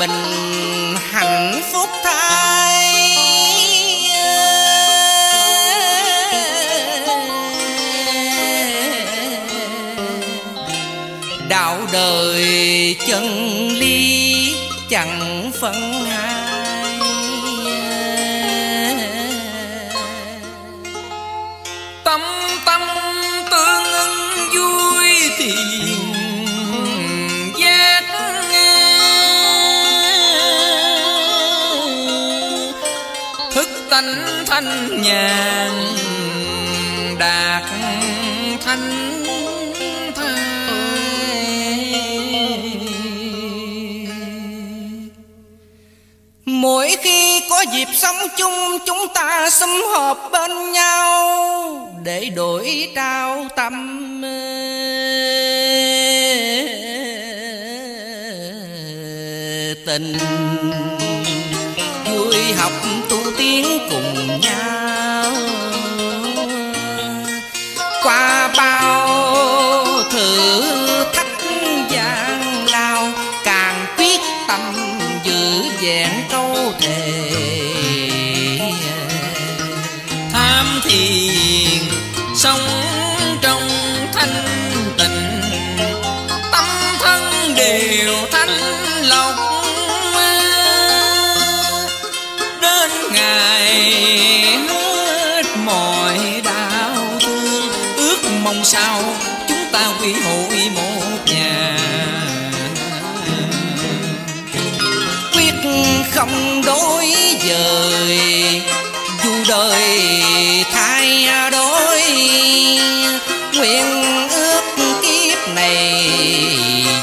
bình hạnh phúc thay. Đạo đời chân lý chẳng phân tánh thanh nhàn đạt thanh Mỗi khi có dịp sống chung, Chúng ta sum họp bên nhau Để đổi trao tâm tình mong sao chúng ta quy hội một nhà. Quyết không đối dời, dù đời thay đổi. Nguyện ước kiếp này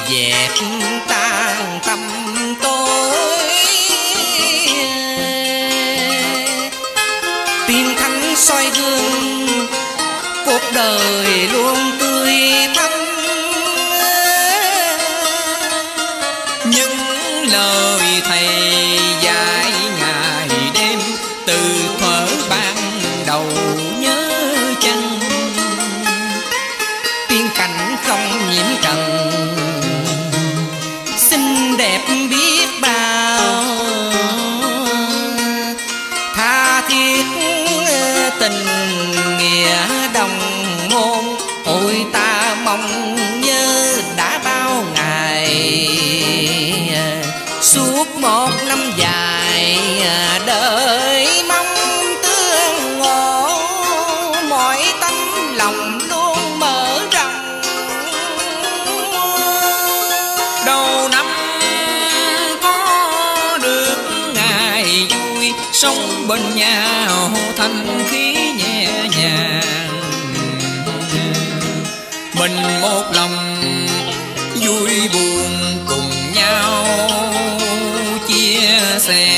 dẹp đời luôn tươi thắm. Những lời thầy mình một lòng vui buồn cùng nhau. Chia sẻ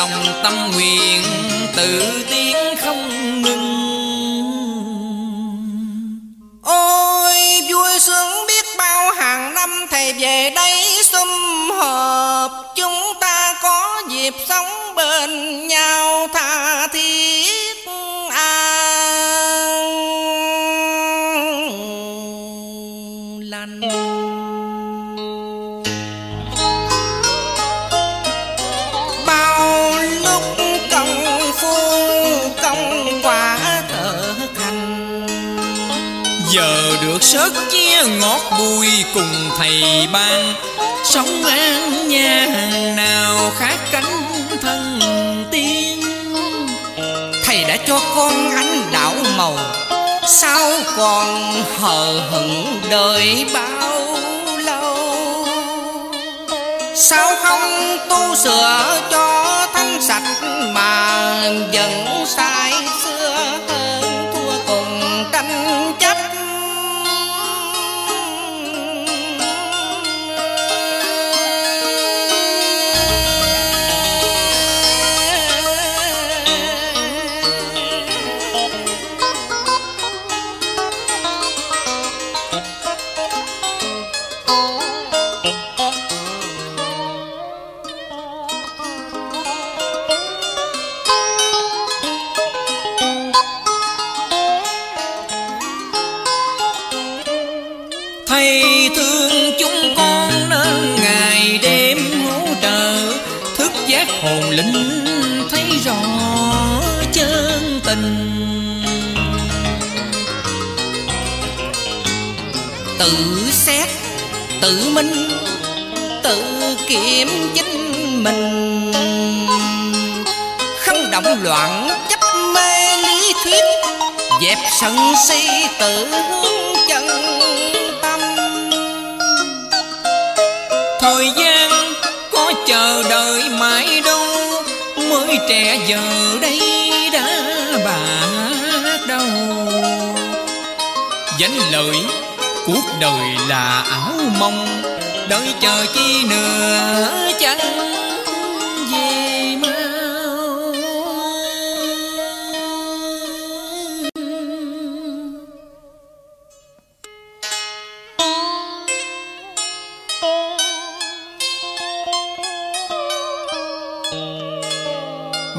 đồng tâm nguyện, tự tiến không ngừng. Ôi, vui sướng biết bao hàng năm thầy về đây sum họp. Chúng ta có dịp sống bên nhau, tha thiết an lành. Sớt chia ngọt bùi cùng thầy ban. Sống an hàng nào khác cánh thân tiên. Thầy đã cho con ánh đạo màu, Sao còn hờ hững đợi bao lâu? Sao không tu sửa cho thanh sạch Mà vẫn sai tự xét tự minh, tự kiểm chính mình. Không động loạn, chấp mê lý thuyết, dẹp sân si tự hướng chân tâm. Thời gian có chờ đợi mãi đâu, mới trẻ giờ đây đã bạc đầu danh lợi cuộc đời là ảo mong đợi chờ chi nữa chẳng về mau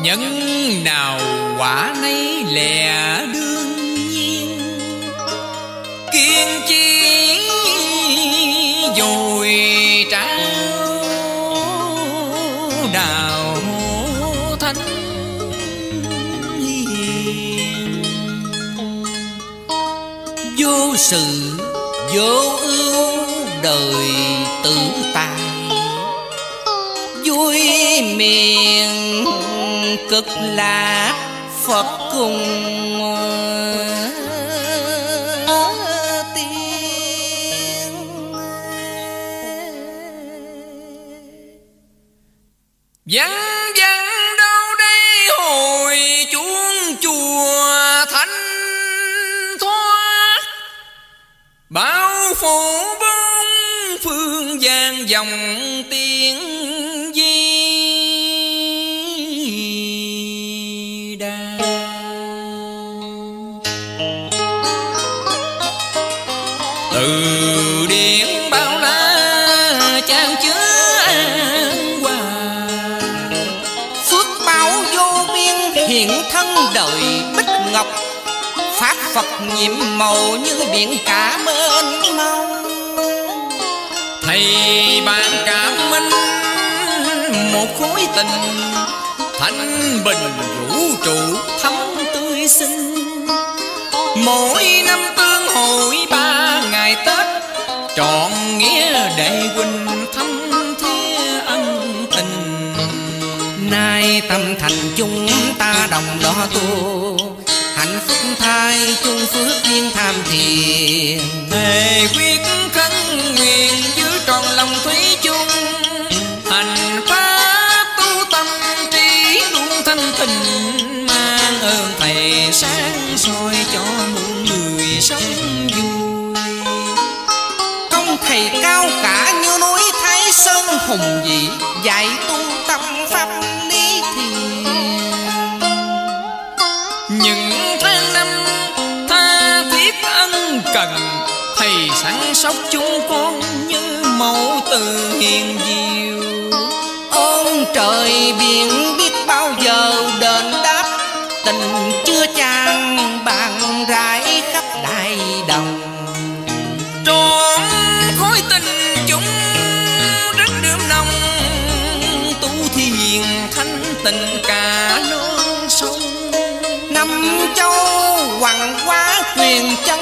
nhân nào quả nấy lẻ đưa. Trao đào thánh hiền. Vô sự, vô ưu, đời tự tại vui miền cực lạc phật cùng Vắng vắng đâu đây hồi chuông chùa thanh thoát? Bao phủ bốn phương vang dòng tiếng hiện thân đời bích ngọc. Pháp Phật nhiệm màu như biển cả mênh mông. Thầy bạn cảm minh một khối tình thanh bình vũ trụ thắm tươi xinh. Mỗi năm tương hội ba ngày tết, trọn nghĩa đệ huynh thăm thía ân tình. Nay tâm thành chúng ta đồng lo tu. Hạnh phúc thai chung phước duyên tham thiền. Thề quyết khấn nguyện giữ tròn lòng thủy chung. Hành pháp tu tâm trí luôn thanh tình mang ơn thầy sáng soi cho muôn người sống vui. Công thầy cao cả như núi Thái Sơn hùng vĩ Dạy tu tâm pháp lý thiền cần. Thầy săn sóc chúng con như mẫu từ hiền diệu. Ơn trời biển biết bao giờ đền đáp. Tình chưa chan bàn rải khắp đại đồng. Trọn khối tình chúng rất đượm nồng. Tu thiền thanh tình cả non sông. Năm châu hoàng hóa truyền chân